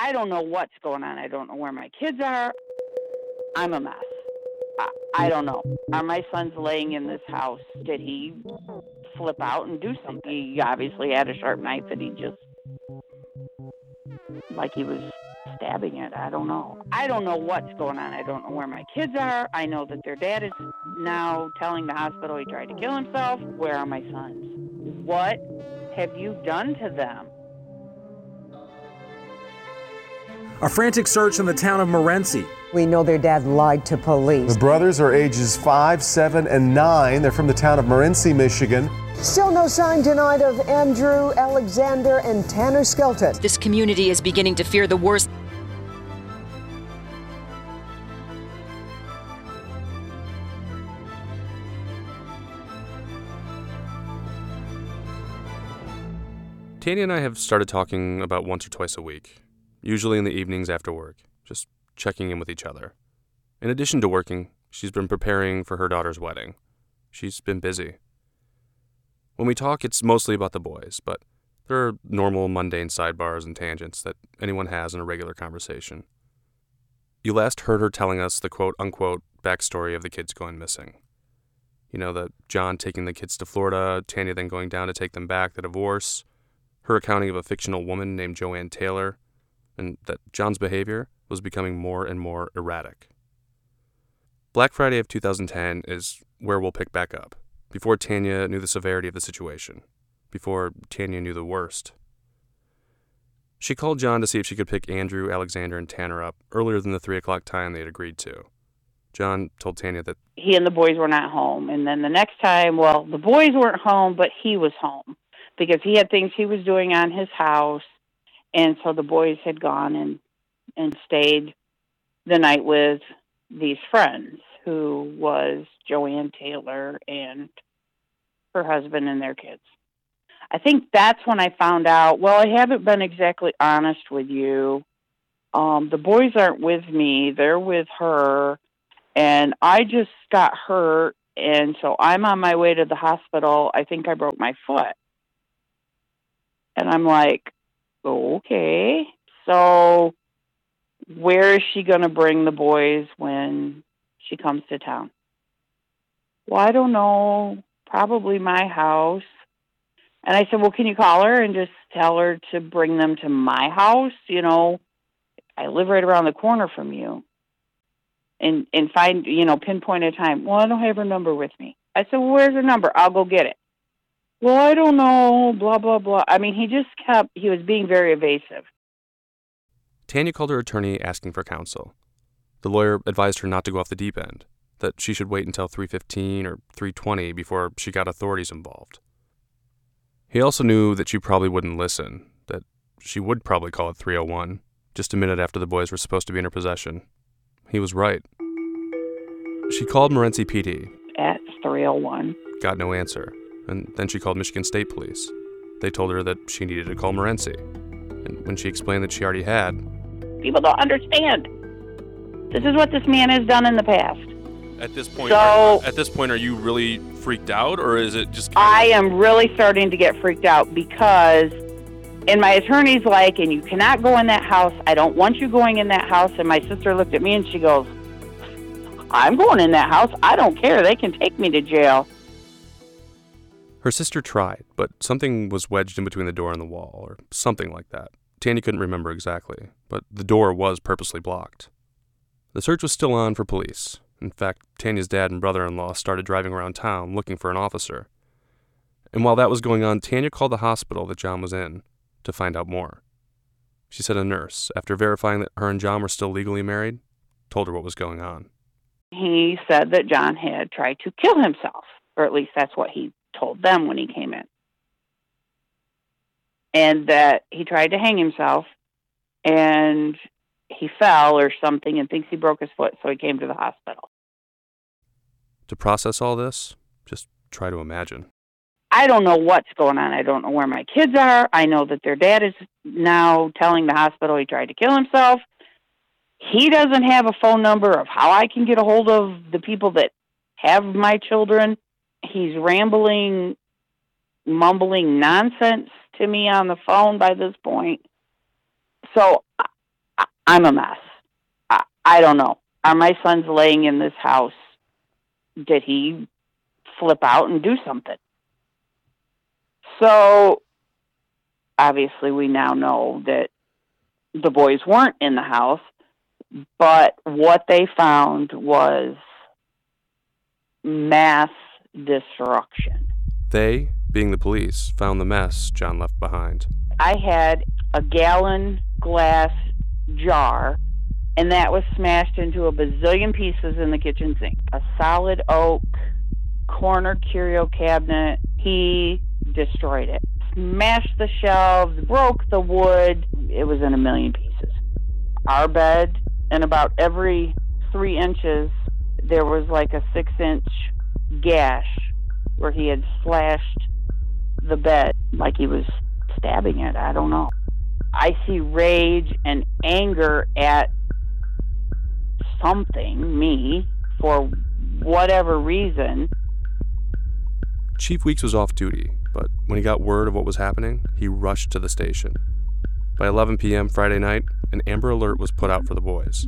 I don't know what's going on. I don't know where my kids are. I'm a mess. I, I don't know. Are my sons laying in this house? Did he flip out and do something? He obviously had a sharp knife and he just, like he was stabbing it. I don't know. I don't know what's going on. I don't know where my kids are. I know that their dad is now telling the hospital he tried to kill himself. Where are my sons? What have you done to them? A frantic search in the town of Morenci. We know their dad lied to police. The brothers are ages 5, 7, and 9. They're from the town of Morenci, Michigan. Still no sign tonight of Andrew, Alexander, and Tanner Skelton. This community is beginning to fear the worst. Tanya and I have started talking about once or twice a week, usually in the evenings after work, just checking in with each other. In addition to working, she's been preparing for her daughter's wedding. She's been busy. When we talk, it's mostly about the boys, but there are normal, mundane sidebars and tangents that anyone has in a regular conversation. You last heard her telling us the quote unquote backstory of the kids going missing. You know, the John taking the kids to Florida, Tanya then going down to take them back, the divorce, her accounting of a fictional woman named Joanne Taylor, and that John's behavior was becoming more and more erratic. Black Friday of 2010 is where we'll pick back up, before Tanya knew the severity of the situation, before Tanya knew the worst. She called John to see if she could pick Andrew, Alexander, and Tanner up earlier than the 3 o'clock time they had agreed to. John told Tanya that he and the boys were not home. And then the next time, well, the boys weren't home, but he was home because he had things he was doing on his house. And so the boys had gone and, and stayed the night with these friends who was Joanne Taylor and her husband and their kids. I think that's when I found out, well, I haven't been exactly honest with you. Um, the boys aren't with me, they're with her. And I just got hurt. And so I'm on my way to the hospital. I think I broke my foot. And I'm like, Oh, okay. So where is she going to bring the boys when she comes to town? Well, I don't know. Probably my house. And I said, well, can you call her and just tell her to bring them to my house? You know, I live right around the corner from you. And and find, you know, pinpoint a time. Well, I don't have her number with me. I said, well, where's her number? I'll go get it. Well, I don't know, blah, blah, blah. I mean, he just kept, he was being very evasive. Tanya called her attorney asking for counsel. The lawyer advised her not to go off the deep end, that she should wait until 3:15 or 3:20 before she got authorities involved. He also knew that she probably wouldn't listen, that she would probably call it 301, just a minute after the boys were supposed to be in her possession. He was right. She called Morenci PD. At 301. Got no answer, and then she called Michigan State Police. They told her that she needed to call Morenci, and when she explained that she already had, People don't understand. This is what this man has done in the past. At this point, So- are, at this point, are you really freaked out, or is it just? I am really starting to get freaked out because, and my attorney's like, and you cannot go in that house. I don't want you going in that house. And my sister looked at me and she goes, I'm going in that house. I don't care. They can take me to jail. Her sister tried, but something was wedged in between the door and the wall, or something like that. Tanya couldn't remember exactly, but the door was purposely blocked. The search was still on for police. In fact, Tanya's dad and brother in law started driving around town looking for an officer. And while that was going on, Tanya called the hospital that John was in to find out more. She said a nurse, after verifying that her and John were still legally married, told her what was going on. He said that John had tried to kill himself, or at least that's what he told them when he came in. And that he tried to hang himself and he fell or something and thinks he broke his foot, so he came to the hospital. To process all this, just try to imagine. I don't know what's going on. I don't know where my kids are. I know that their dad is now telling the hospital he tried to kill himself. He doesn't have a phone number of how I can get a hold of the people that have my children. He's rambling, mumbling nonsense to me on the phone by this point. So I'm a mess. I, I don't know. Are my sons laying in this house? Did he flip out and do something? So obviously, we now know that the boys weren't in the house, but what they found was mass destruction. They, being the police, found the mess John left behind. I had a gallon glass jar, and that was smashed into a bazillion pieces in the kitchen sink. A solid oak corner curio cabinet. He destroyed it. Smashed the shelves, broke the wood. It was in a million pieces. Our bed, and about every three inches, there was like a six inch gash where he had slashed the bed like he was stabbing it. I don't know. I see rage and anger at something, me, for whatever reason. Chief Weeks was off duty, but when he got word of what was happening, he rushed to the station. By 11 p.m. Friday night, an Amber Alert was put out for the boys.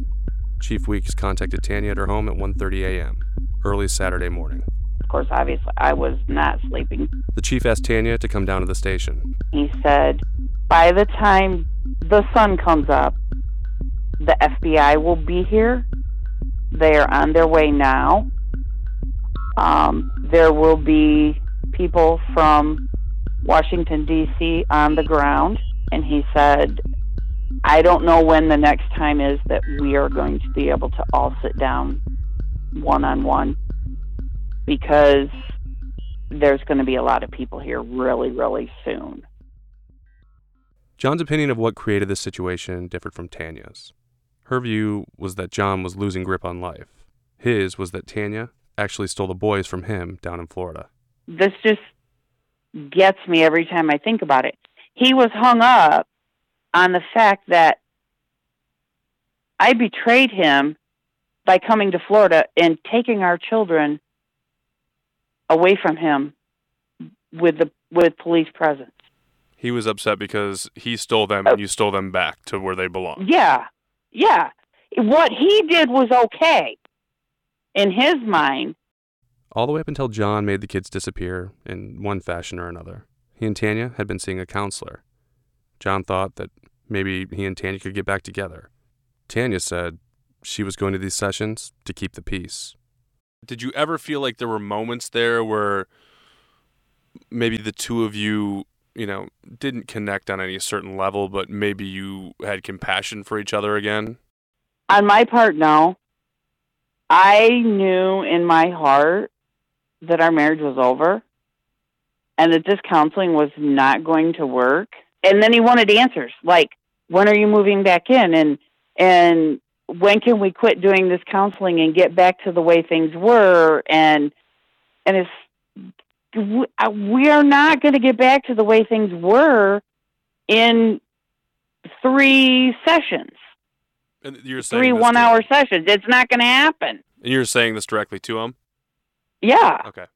Chief Weeks contacted Tanya at her home at 1:30 a.m., early Saturday morning. Of course, obviously, I was not sleeping. The chief asked Tanya to come down to the station. He said, by the time the sun comes up, the FBI will be here. They are on their way now. Um, there will be people from Washington, D.C. on the ground. And he said, I don't know when the next time is that we are going to be able to all sit down one on one because there's going to be a lot of people here really, really soon. John's opinion of what created this situation differed from Tanya's. Her view was that John was losing grip on life. His was that Tanya actually stole the boys from him down in Florida. This just gets me every time I think about it. He was hung up on the fact that I betrayed him by coming to Florida and taking our children away from him with the with police presence. He was upset because he stole them and you stole them back to where they belong. Yeah. Yeah. What he did was okay in his mind. All the way up until John made the kids disappear in one fashion or another. He and Tanya had been seeing a counselor. John thought that maybe he and Tanya could get back together. Tanya said she was going to these sessions to keep the peace. Did you ever feel like there were moments there where maybe the two of you, you know, didn't connect on any certain level, but maybe you had compassion for each other again? On my part, no. I knew in my heart that our marriage was over and that this counseling was not going to work. And then he wanted answers like, when are you moving back in? And, and when can we quit doing this counseling and get back to the way things were? And, and it's, we are not going to get back to the way things were in three sessions. And you're saying three one hour sessions. It's not going to happen. And you're saying this directly to him? Yeah. Okay.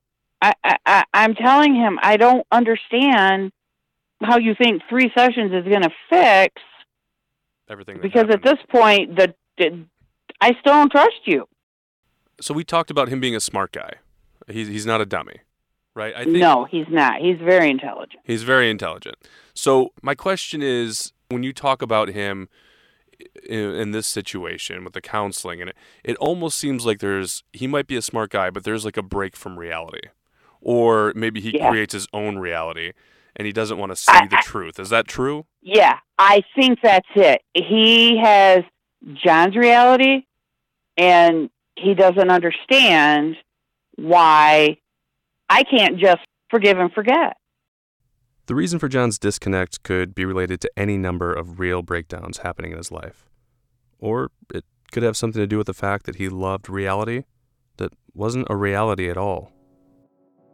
I, I, I'm telling him I don't understand how you think three sessions is going to fix Everything because at this point the, the I still don't trust you. So we talked about him being a smart guy. He's he's not a dummy, right? I think No, he's not. He's very intelligent. He's very intelligent. So my question is, when you talk about him in, in this situation with the counseling, and it, it almost seems like there's he might be a smart guy, but there's like a break from reality, or maybe he Yeah. creates his own reality, and he doesn't want to see I- the I- truth. Is that true? Yeah, I think that's it. He has John's reality, and he doesn't understand why I can't just forgive and forget. The reason for John's disconnect could be related to any number of real breakdowns happening in his life. Or it could have something to do with the fact that he loved reality that wasn't a reality at all.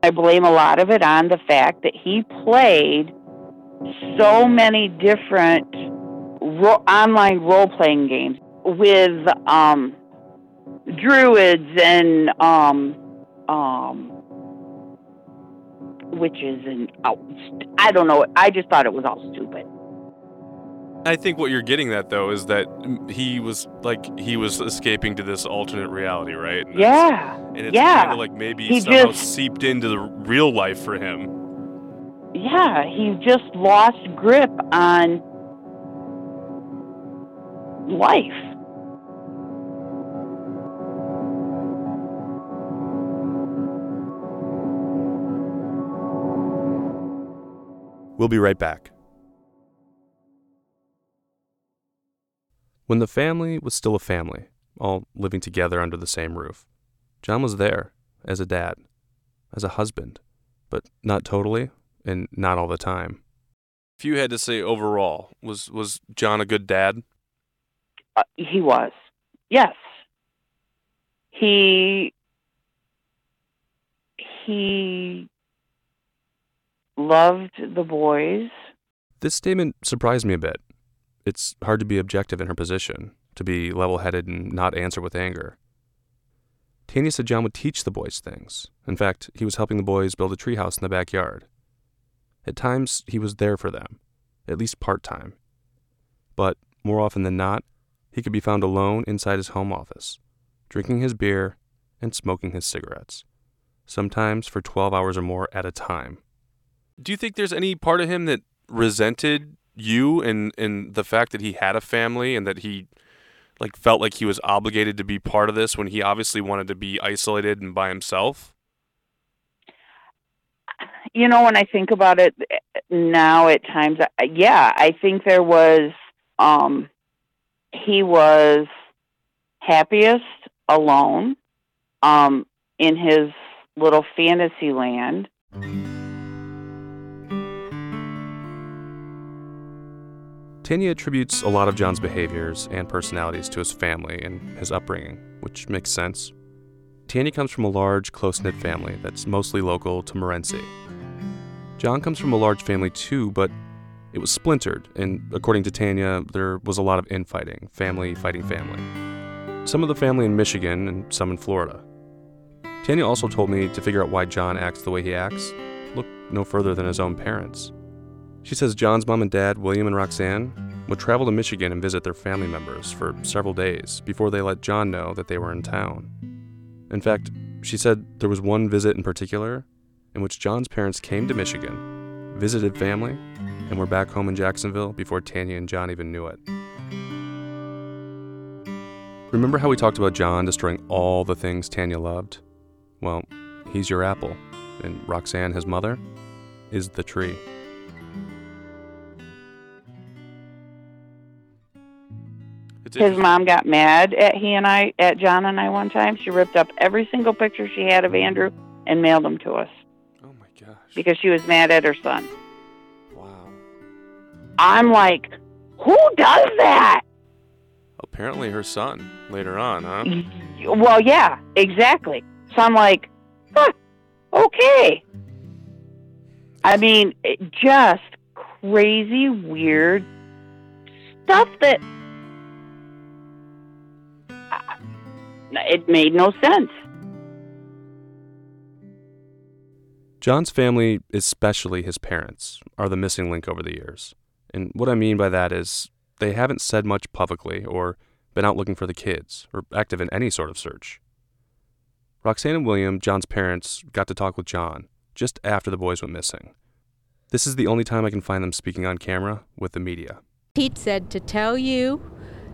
I blame a lot of it on the fact that he played so many different ro- online role playing games with um, druids and um, um, witches and oh, I don't know. I just thought it was all stupid. I think what you're getting at though is that he was like he was escaping to this alternate reality, right? And Yeah. And it's Yeah. kind of like maybe He somehow just- seeped into the real life for him. Yeah, he just lost grip on life. We'll be right back. When the family was still a family, all living together under the same roof, John was there as a dad, as a husband, but not totally and not all the time. If you had to say overall, was was John a good dad? Uh, he was. Yes. He he loved the boys. This statement surprised me a bit. It's hard to be objective in her position, to be level headed and not answer with anger. Tanya said John would teach the boys things. In fact, he was helping the boys build a treehouse in the backyard. At times, he was there for them, at least part time. But more often than not, he could be found alone inside his home office, drinking his beer and smoking his cigarettes, sometimes for 12 hours or more at a time. Do you think there's any part of him that resented you and and the fact that he had a family and that he like felt like he was obligated to be part of this when he obviously wanted to be isolated and by himself? You know, when I think about it now at times, yeah, I think there was um he was happiest alone um in his little fantasy land. Tanya attributes a lot of John's behaviors and personalities to his family and his upbringing, which makes sense. Tanya comes from a large, close knit family that's mostly local to Morenci. John comes from a large family too, but it was splintered, and according to Tanya, there was a lot of infighting, family fighting family. Some of the family in Michigan and some in Florida. Tanya also told me to figure out why John acts the way he acts, look no further than his own parents. She says John's mom and dad, William and Roxanne, would travel to Michigan and visit their family members for several days before they let John know that they were in town. In fact, she said there was one visit in particular in which John's parents came to Michigan, visited family, and we're back home in Jacksonville before Tanya and John even knew it. Remember how we talked about John destroying all the things Tanya loved? Well, he's your apple, and Roxanne, his mother, is the tree. His mom got mad at he and I at John and I one time. She ripped up every single picture she had of Andrew and mailed them to us Oh my gosh. because she was mad at her son. Wow. I'm like, who does that? Apparently her son later on, huh? Well, yeah, exactly. So I'm like, huh, okay. I mean, just crazy, weird stuff that uh, it made no sense. John's family, especially his parents, are the missing link over the years. And what I mean by that is they haven't said much publicly or been out looking for the kids or active in any sort of search. Roxanne and William, John's parents, got to talk with John just after the boys went missing. This is the only time I can find them speaking on camera with the media. Pete said to tell you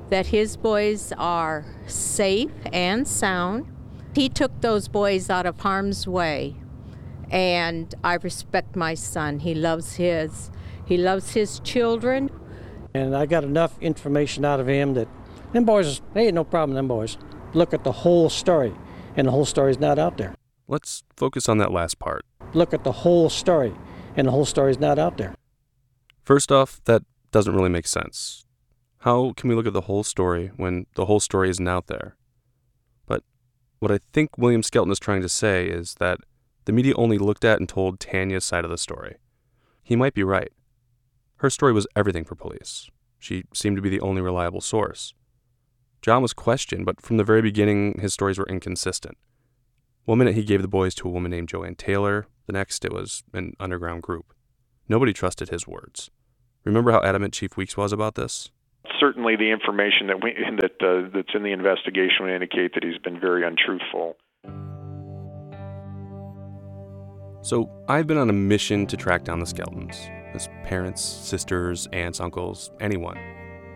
that his boys are safe and sound. He took those boys out of harm's way, and I respect my son. He loves his. He loves his children. And I got enough information out of him that them boys, they ain't no problem, them boys. Look at the whole story, and the whole story's not out there. Let's focus on that last part. Look at the whole story, and the whole story's not out there. First off, that doesn't really make sense. How can we look at the whole story when the whole story isn't out there? But what I think William Skelton is trying to say is that the media only looked at and told Tanya's side of the story. He might be right. Her story was everything for police. She seemed to be the only reliable source. John was questioned, but from the very beginning, his stories were inconsistent. One minute he gave the boys to a woman named Joanne Taylor, the next it was an underground group. Nobody trusted his words. Remember how adamant Chief Weeks was about this? Certainly, the information that we that uh, that's in the investigation would indicate that he's been very untruthful. So I've been on a mission to track down the Skeltons. His parents, sisters, aunts, uncles, anyone.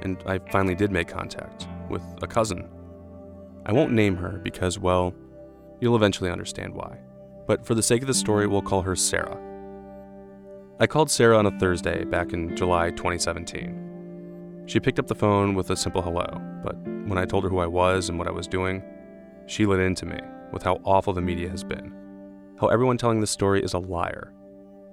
And I finally did make contact with a cousin. I won't name her because, well, you'll eventually understand why. But for the sake of the story, we'll call her Sarah. I called Sarah on a Thursday back in July 2017. She picked up the phone with a simple hello, but when I told her who I was and what I was doing, she lit into me with how awful the media has been, how everyone telling this story is a liar.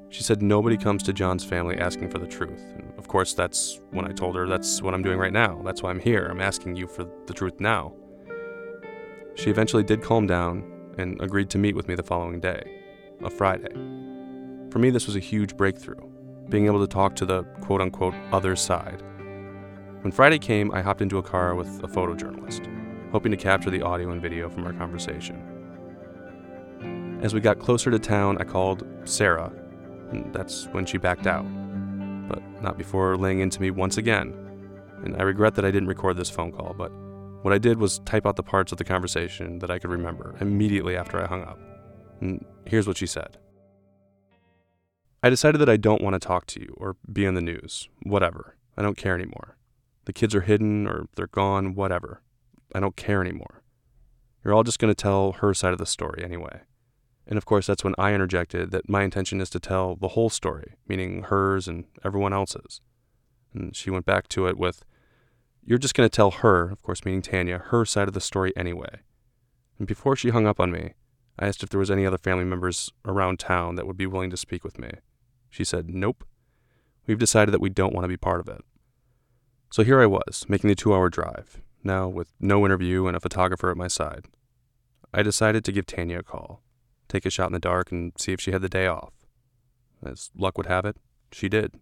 She said nobody mm-hmm. comes to John's family asking for the truth. And of course, that's when I told her that's what I'm doing right now. That's why I'm here. I'm asking you for the truth now. She eventually did calm down and agreed to meet with me the following day, a Friday. For me, this was a huge breakthrough, being able to talk to the quote unquote other side. When Friday came, I hopped into a car with a photojournalist, hoping to capture the audio and video from our conversation. As we got closer to town, I called Sarah, and that's when she backed out. But not before laying into me once again. And I regret that I didn't record this phone call, but what I did was type out the parts of the conversation that I could remember immediately after I hung up. And here's what she said I decided that I don't want to talk to you or be in the news. Whatever. I don't care anymore. The kids are hidden or they're gone, whatever. I don't care anymore. You're all just going to tell her side of the story anyway. And of course, that's when I interjected that my intention is to tell the whole story, meaning hers and everyone else's. And she went back to it with, You're just going to tell her, of course, meaning Tanya, her side of the story anyway. And before she hung up on me, I asked if there was any other family members around town that would be willing to speak with me. She said, Nope. We've decided that we don't want to be part of it. So here I was, making the two hour drive, now with no interview and a photographer at my side. I decided to give Tanya a call take a shot in the dark and see if she had the day off. As luck would have it, she did.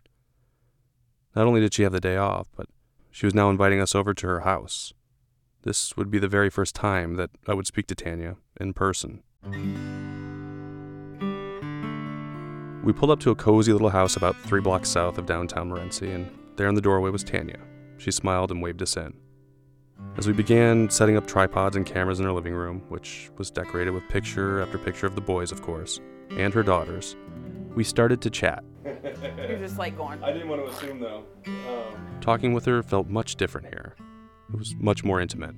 Not only did she have the day off, but she was now inviting us over to her house. This would be the very first time that I would speak to Tanya in person. We pulled up to a cozy little house about three blocks south of downtown Morenci, and there in the doorway was Tanya. She smiled and waved us in. As we began setting up tripods and cameras in her living room, which was decorated with picture after picture of the boys, of course, and her daughters, we started to chat. You're just like going. I didn't want to assume though. Um, Talking with her felt much different here. It was much more intimate.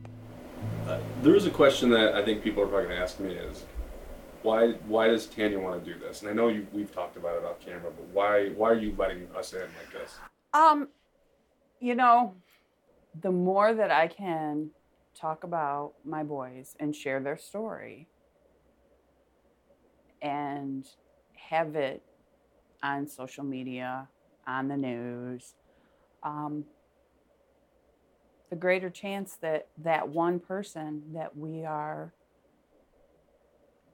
Uh, there is a question that I think people are probably going to ask me is, why why does Tanya want to do this? And I know you, we've talked about it off camera, but why why are you letting us in like this? Um, you know, the more that I can talk about my boys and share their story and have it on social media, on the news, um, the greater chance that that one person that we are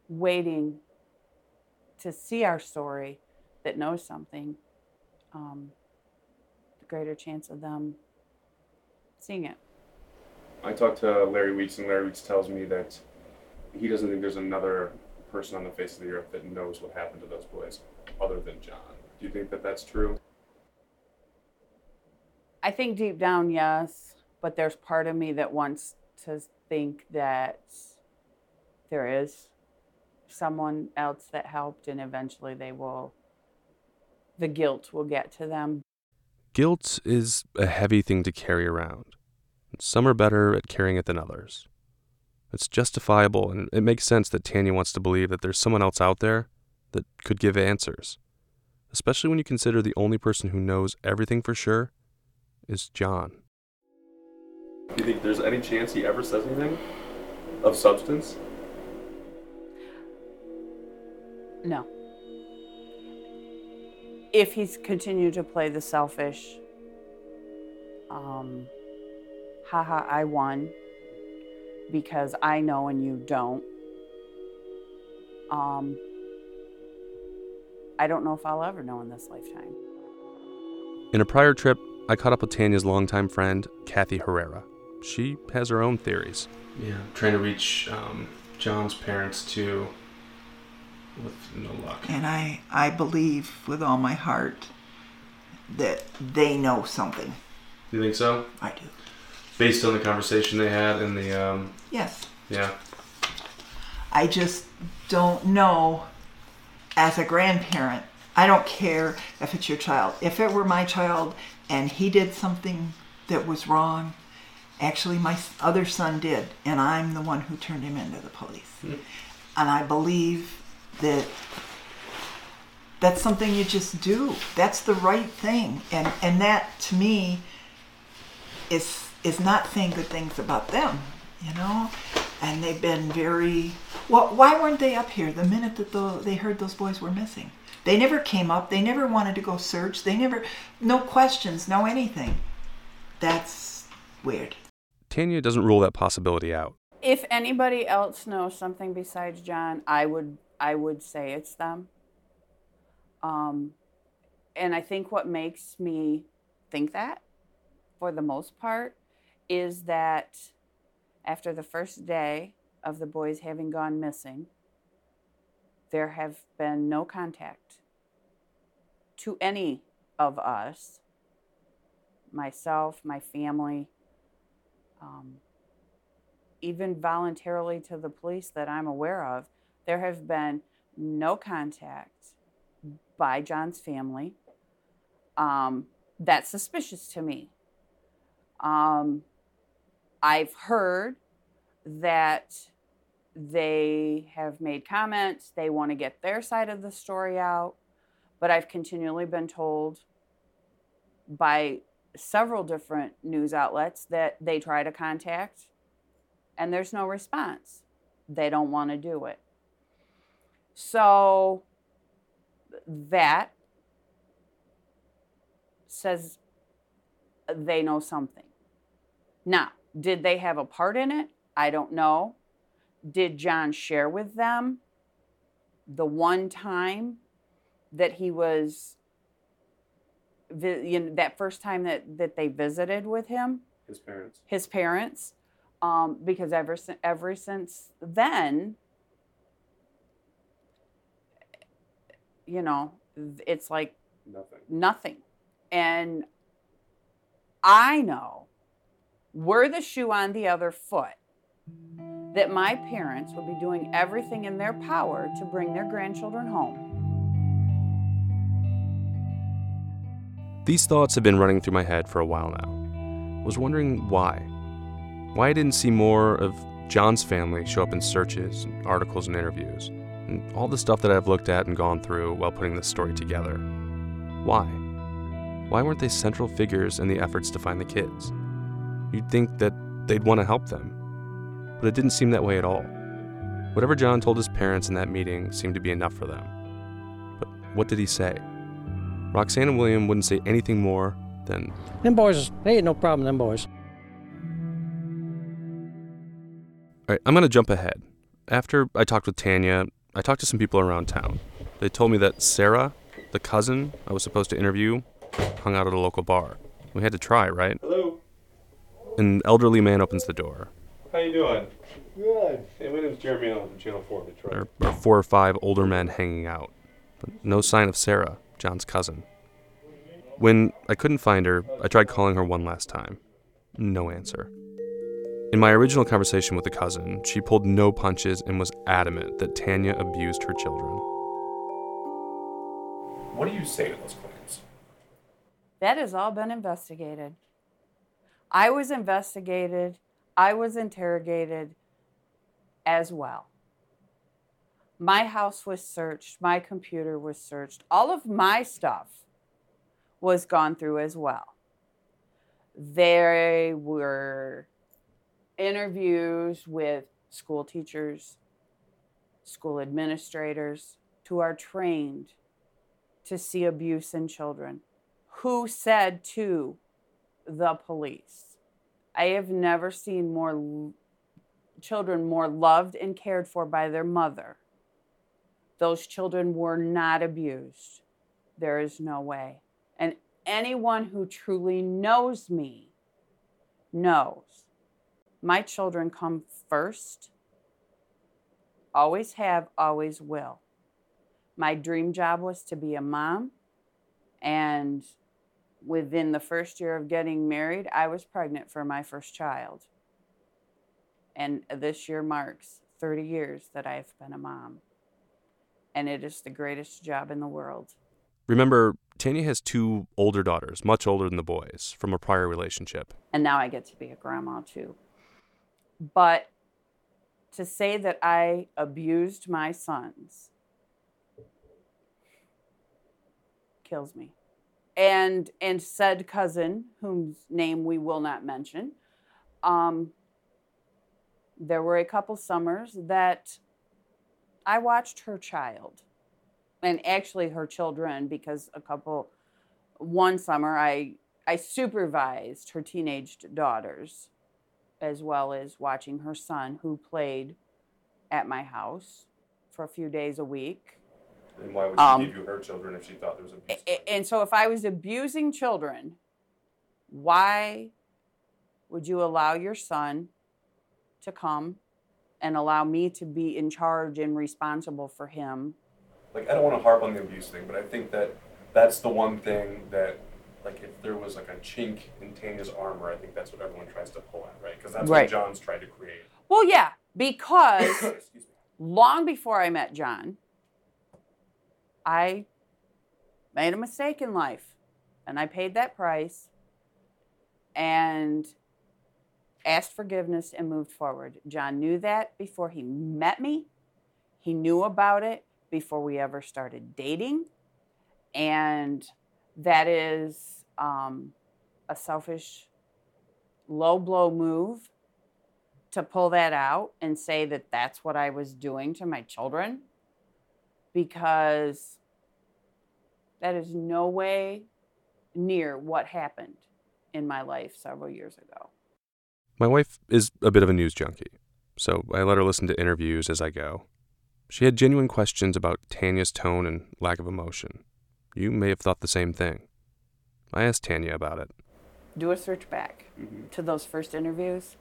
waiting to see our story that knows something, um, the greater chance of them seeing it. I talked to Larry Weeks, and Larry Weeks tells me that he doesn't think there's another person on the face of the earth that knows what happened to those boys other than John. Do you think that that's true? I think deep down, yes, but there's part of me that wants to think that there is someone else that helped, and eventually they will, the guilt will get to them. Guilt is a heavy thing to carry around. Some are better at carrying it than others. It's justifiable, and it makes sense that Tanya wants to believe that there's someone else out there that could give answers, especially when you consider the only person who knows everything for sure is John. Do you think there's any chance he ever says anything of substance? No. If he's continued to play the selfish, um, haha, I won because I know and you don't. Um, I don't know if I'll ever know in this lifetime. In a prior trip, I caught up with Tanya's longtime friend, Kathy Herrera. She has her own theories. Yeah, trying to reach um, John's parents too, with no luck. And I, I believe with all my heart that they know something. You think so? I do. Based on the conversation they had and the um. Yes. Yeah. I just don't know as a grandparent. I don't care if it's your child. If it were my child and he did something that was wrong, actually my other son did, and I'm the one who turned him into the police. Hmm. And I believe that that's something you just do. That's the right thing. And and that to me is is not saying good things about them, you know? And they've been very well, why weren't they up here the minute that the, they heard those boys were missing? They never came up. They never wanted to go search. They never, no questions, no anything. That's weird. Tanya doesn't rule that possibility out. If anybody else knows something besides John, I would I would say it's them. Um, and I think what makes me think that, for the most part, is that after the first day of the boys having gone missing, there have been no contact to any of us, myself, my family, um, even voluntarily to the police that I'm aware of. There have been no contact by John's family. Um, that's suspicious to me. Um, I've heard that they have made comments, they want to get their side of the story out, but I've continually been told by several different news outlets that they try to contact and there's no response. They don't want to do it. So that says they know something. Now, did they have a part in it? I don't know. Did John share with them the one time that he was, you know, that first time that, that they visited with him? His parents. His parents. Um, because ever, ever since then, you know, it's like nothing. Nothing. And I know, were the shoe on the other foot, that my parents would be doing everything in their power to bring their grandchildren home. These thoughts have been running through my head for a while now. I was wondering why. Why I didn't see more of John's family show up in searches, and articles, and interviews, and all the stuff that I've looked at and gone through while putting this story together. Why? Why weren't they central figures in the efforts to find the kids? You'd think that they'd want to help them, but it didn't seem that way at all. Whatever John told his parents in that meeting seemed to be enough for them. But what did he say? Roxanne and William wouldn't say anything more than, Them boys, they ain't no problem, them boys. All right, I'm going to jump ahead. After I talked with Tanya, I talked to some people around town. They told me that Sarah, the cousin I was supposed to interview, hung out at a local bar. We had to try, right? Hello. An elderly man opens the door. How you doing? Good. Hey, my name's Jeremy I'm from Channel 4 Detroit. There are four or five older men hanging out, but no sign of Sarah, John's cousin. When I couldn't find her, I tried calling her one last time. No answer. In my original conversation with the cousin, she pulled no punches and was adamant that Tanya abused her children. What do you say to those claims? That has all been investigated. I was investigated, I was interrogated as well. My house was searched, my computer was searched, all of my stuff was gone through as well. There were interviews with school teachers, school administrators who are trained to see abuse in children, who said to the police, I have never seen more l- children more loved and cared for by their mother. Those children were not abused. There is no way. And anyone who truly knows me knows my children come first, always have, always will. My dream job was to be a mom, and within the first year of getting married, I was pregnant for my first child. And this year marks 30 years that I've been a mom. And it is the greatest job in the world. Remember, Tanya has two older daughters, much older than the boys, from a prior relationship. And now I get to be a grandma too. But to say that I abused my sons kills me. And and said cousin, whose name we will not mention, um, there were a couple summers that I watched her child, and actually her children, because a couple, one summer I I supervised her teenaged daughters, as well as watching her son, who played at my house for a few days a week. And why would she Um, give you her children if she thought there was abuse? And so, if I was abusing children, why would you allow your son to come and allow me to be in charge and responsible for him? like I don't want to harp on the abuse thing, but I think that that's the one thing that like if there was like a chink in Tanya's armor, I think that's what everyone tries to pull at, right? Because that's what John's tried to create. Well, yeah, because long before I met John, I made a mistake in life and I paid that price and asked forgiveness and moved forward. John knew that before he met me, he knew about it before we ever started dating. And that is um, a selfish, low blow move to pull that out and say that that's what I was doing to my children because that is no way near what happened in my life several years ago. My wife is a bit of a news junkie, so I let her listen to interviews as I go. She had genuine questions about Tanya's tone and lack of emotion. You may have thought the same thing. I asked Tanya about it. Do a search back mm-hmm. to those first interviews.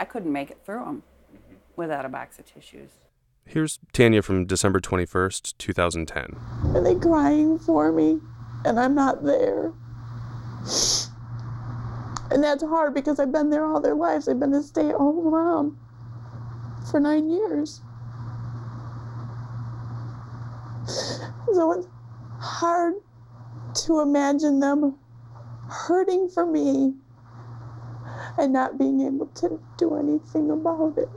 I couldn't make it through them mm-hmm. without a box of tissues. Here's Tanya from December 21st, 2010. Are they crying for me? And I'm not there. And that's hard because I've been there all their lives. I've been a stay at home mom for nine years. So it's hard to imagine them hurting for me and not being able to do anything about it.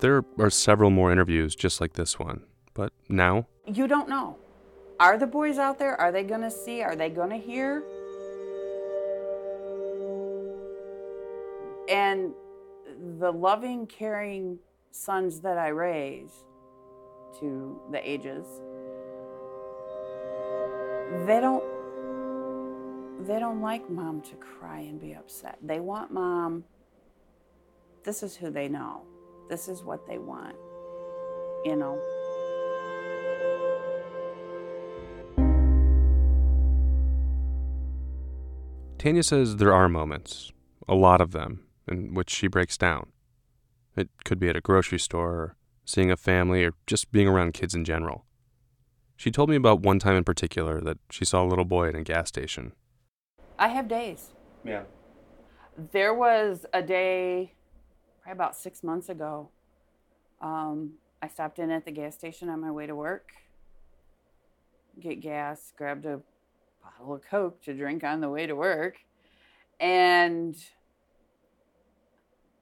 There are several more interviews just like this one, but now You don't know. Are the boys out there? Are they going to see? Are they going to hear? And the loving, caring sons that I raise to the ages, they don't they don't like mom to cry and be upset. They want mom this is who they know. This is what they want. You know. Tanya says there are moments, a lot of them, in which she breaks down. It could be at a grocery store, or seeing a family, or just being around kids in general. She told me about one time in particular that she saw a little boy at a gas station. I have days. Yeah. There was a day, probably about six months ago. Um, I stopped in at the gas station on my way to work, get gas, grabbed a bottle of Coke to drink on the way to work, and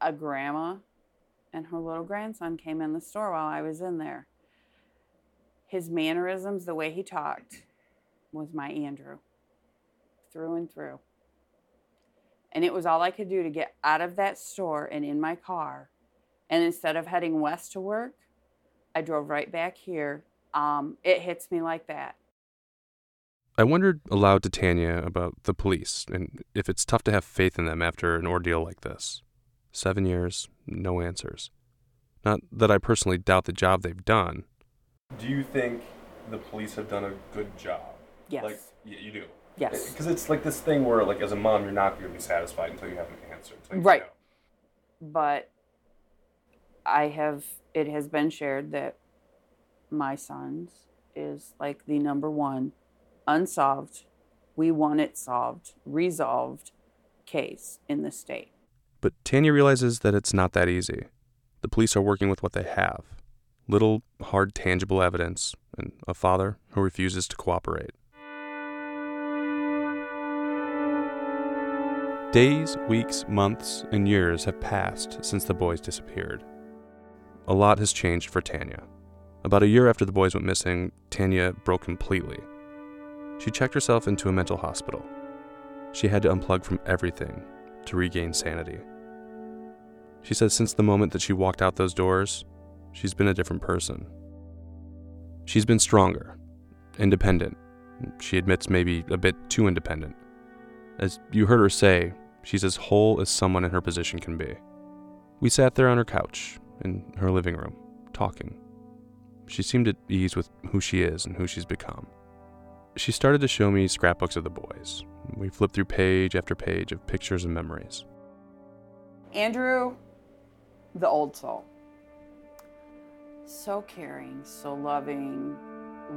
a grandma and her little grandson came in the store while I was in there. His mannerisms, the way he talked, was my Andrew, through and through. And it was all I could do to get out of that store and in my car. And instead of heading west to work, I drove right back here. Um, it hits me like that. I wondered aloud to Tanya about the police and if it's tough to have faith in them after an ordeal like this. Seven years, no answers. Not that I personally doubt the job they've done. Do you think the police have done a good job? Yes. Like, y- you do. Yes. Because it's like this thing where, like, as a mom, you're not going to be satisfied until you have an answer. until you Right. know. But I have, it has been shared that my son's is like the number one unsolved, we want it solved, resolved case in the state. But Tanya realizes that it's not that easy. The police are working with what they have little, hard, tangible evidence, and a father who refuses to cooperate. Days, weeks, months, and years have passed since the boys disappeared. A lot has changed for Tanya. About a year after the boys went missing, Tanya broke completely. She checked herself into a mental hospital. She had to unplug from everything to regain sanity. She says since the moment that she walked out those doors, she's been a different person. She's been stronger, independent. She admits maybe a bit too independent. As you heard her say, she's as whole as someone in her position can be. We sat there on her couch in her living room, talking. She seemed at ease with who she is and who she's become. She started to show me scrapbooks of the boys. We flipped through page after page of pictures and memories. Andrew, the old soul. So caring, so loving,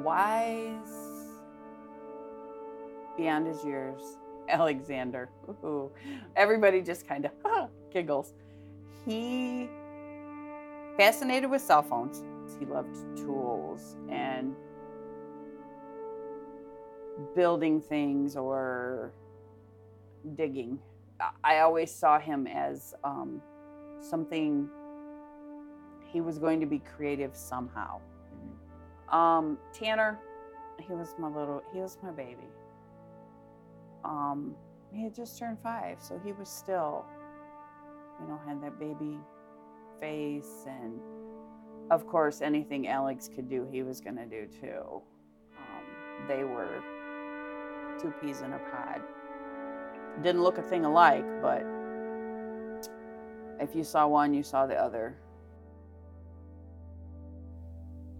wise, beyond his years. Alexander. Ooh. Everybody just kind of giggles. He fascinated with cell phones. He loved tools and building things or digging. I always saw him as um, something he was going to be creative somehow. Um, Tanner, he was my little, he was my baby. Um, he had just turned five, so he was still, you know, had that baby face, and of course, anything Alex could do, he was going to do too. Um, they were two peas in a pod. Didn't look a thing alike, but if you saw one, you saw the other.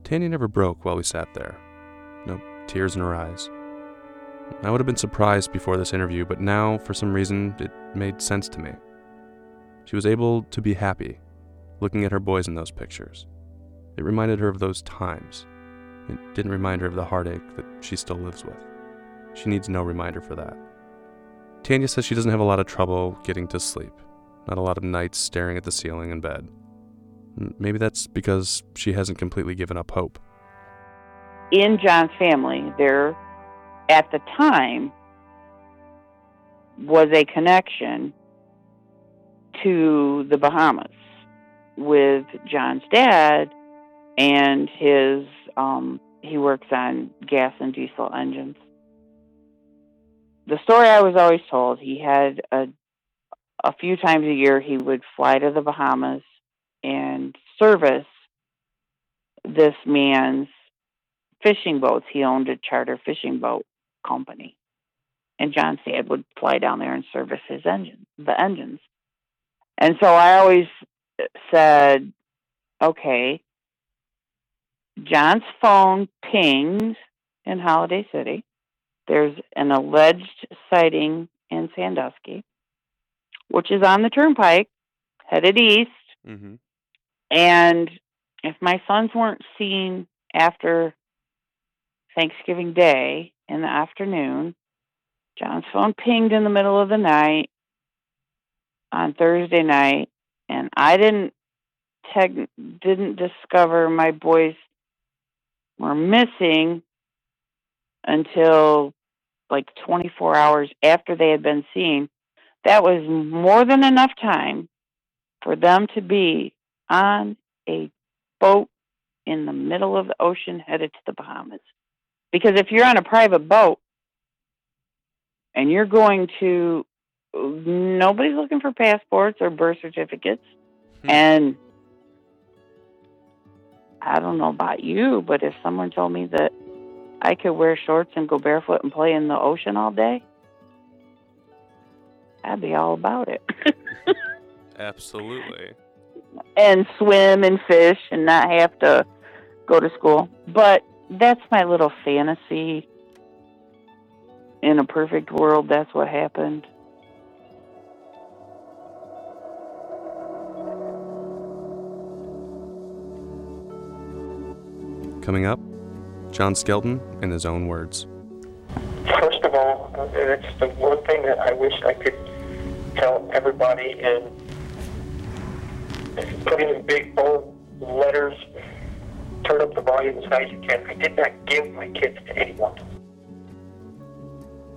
Tanya never broke while we sat there. No tears in her eyes. I would have been surprised before this interview, but now, for some reason, it made sense to me. She was able to be happy, looking at her boys in those pictures. It reminded her of those times. It didn't remind her of the heartache that she still lives with. She needs no reminder for that. Tanya says she doesn't have a lot of trouble getting to sleep, not a lot of nights staring at the ceiling in bed. Maybe that's because she hasn't completely given up hope. In John's family, there, at the time, was a connection to the Bahamas with John's dad and his, um, he works on gas and diesel engines the story I was always told, he had a a few times a year he would fly to the Bahamas and service this man's fishing boats. He owned a charter fishing boat company. And John Sad would fly down there and service his engine, the engines. And so I always said, okay, John's phone pings in Holiday City. There's an alleged sighting in Sandusky, which is on the turnpike, headed east. Mm-hmm. And if my sons weren't seen after Thanksgiving Day in the afternoon, John's phone pinged in the middle of the night on Thursday night, and I didn't teg- didn't discover my boys were missing until like 24 hours after they had been seen. That was more than enough time for them to be on a boat in the middle of the ocean headed to the Bahamas. Because if you're on a private boat and you're going to, nobody's looking for passports or birth certificates. Hmm. And I don't know about you, but if someone told me that I could wear shorts and go barefoot and play in the ocean all day, I'd be all about it. Absolutely. And swim and fish and not have to go to school. But that's my little fantasy. In a perfect world, that's what happened. Coming up, John Skelton in his own words. First of all, it's the one thing that I wish I could tell everybody and put it in big bold letters, turn up the volume as high as you can. I did not give my kids to anyone.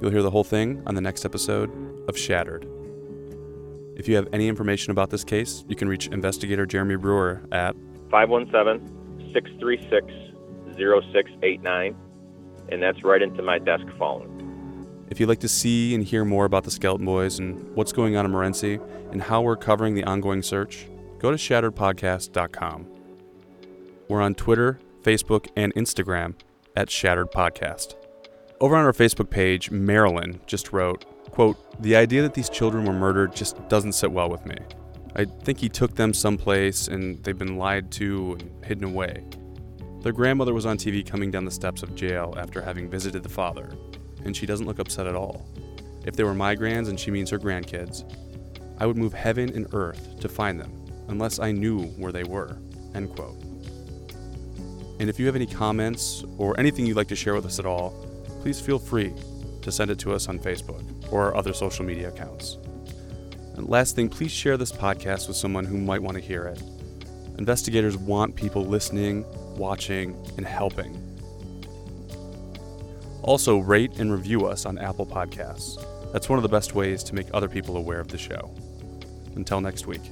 You'll hear the whole thing on the next episode of Shattered. If you have any information about this case, you can reach investigator Jeremy Brewer at 517 636 0689, and that's right into my desk phone. If you'd like to see and hear more about the Skelton Boys and what's going on in Morenci and how we're covering the ongoing search, go to shatteredpodcast.com. We're on Twitter, Facebook, and Instagram at Shattered Podcast. Over on our Facebook page, Marilyn just wrote, quote, The idea that these children were murdered just doesn't sit well with me. I think he took them someplace and they've been lied to and hidden away. Their grandmother was on TV coming down the steps of jail after having visited the father, and she doesn't look upset at all. If they were my grands and she means her grandkids, I would move heaven and earth to find them, unless I knew where they were. End quote. And if you have any comments or anything you'd like to share with us at all, please feel free to send it to us on Facebook or our other social media accounts. And last thing, please share this podcast with someone who might want to hear it. Investigators want people listening, watching, and helping. Also, rate and review us on Apple Podcasts. That's one of the best ways to make other people aware of the show. Until next week.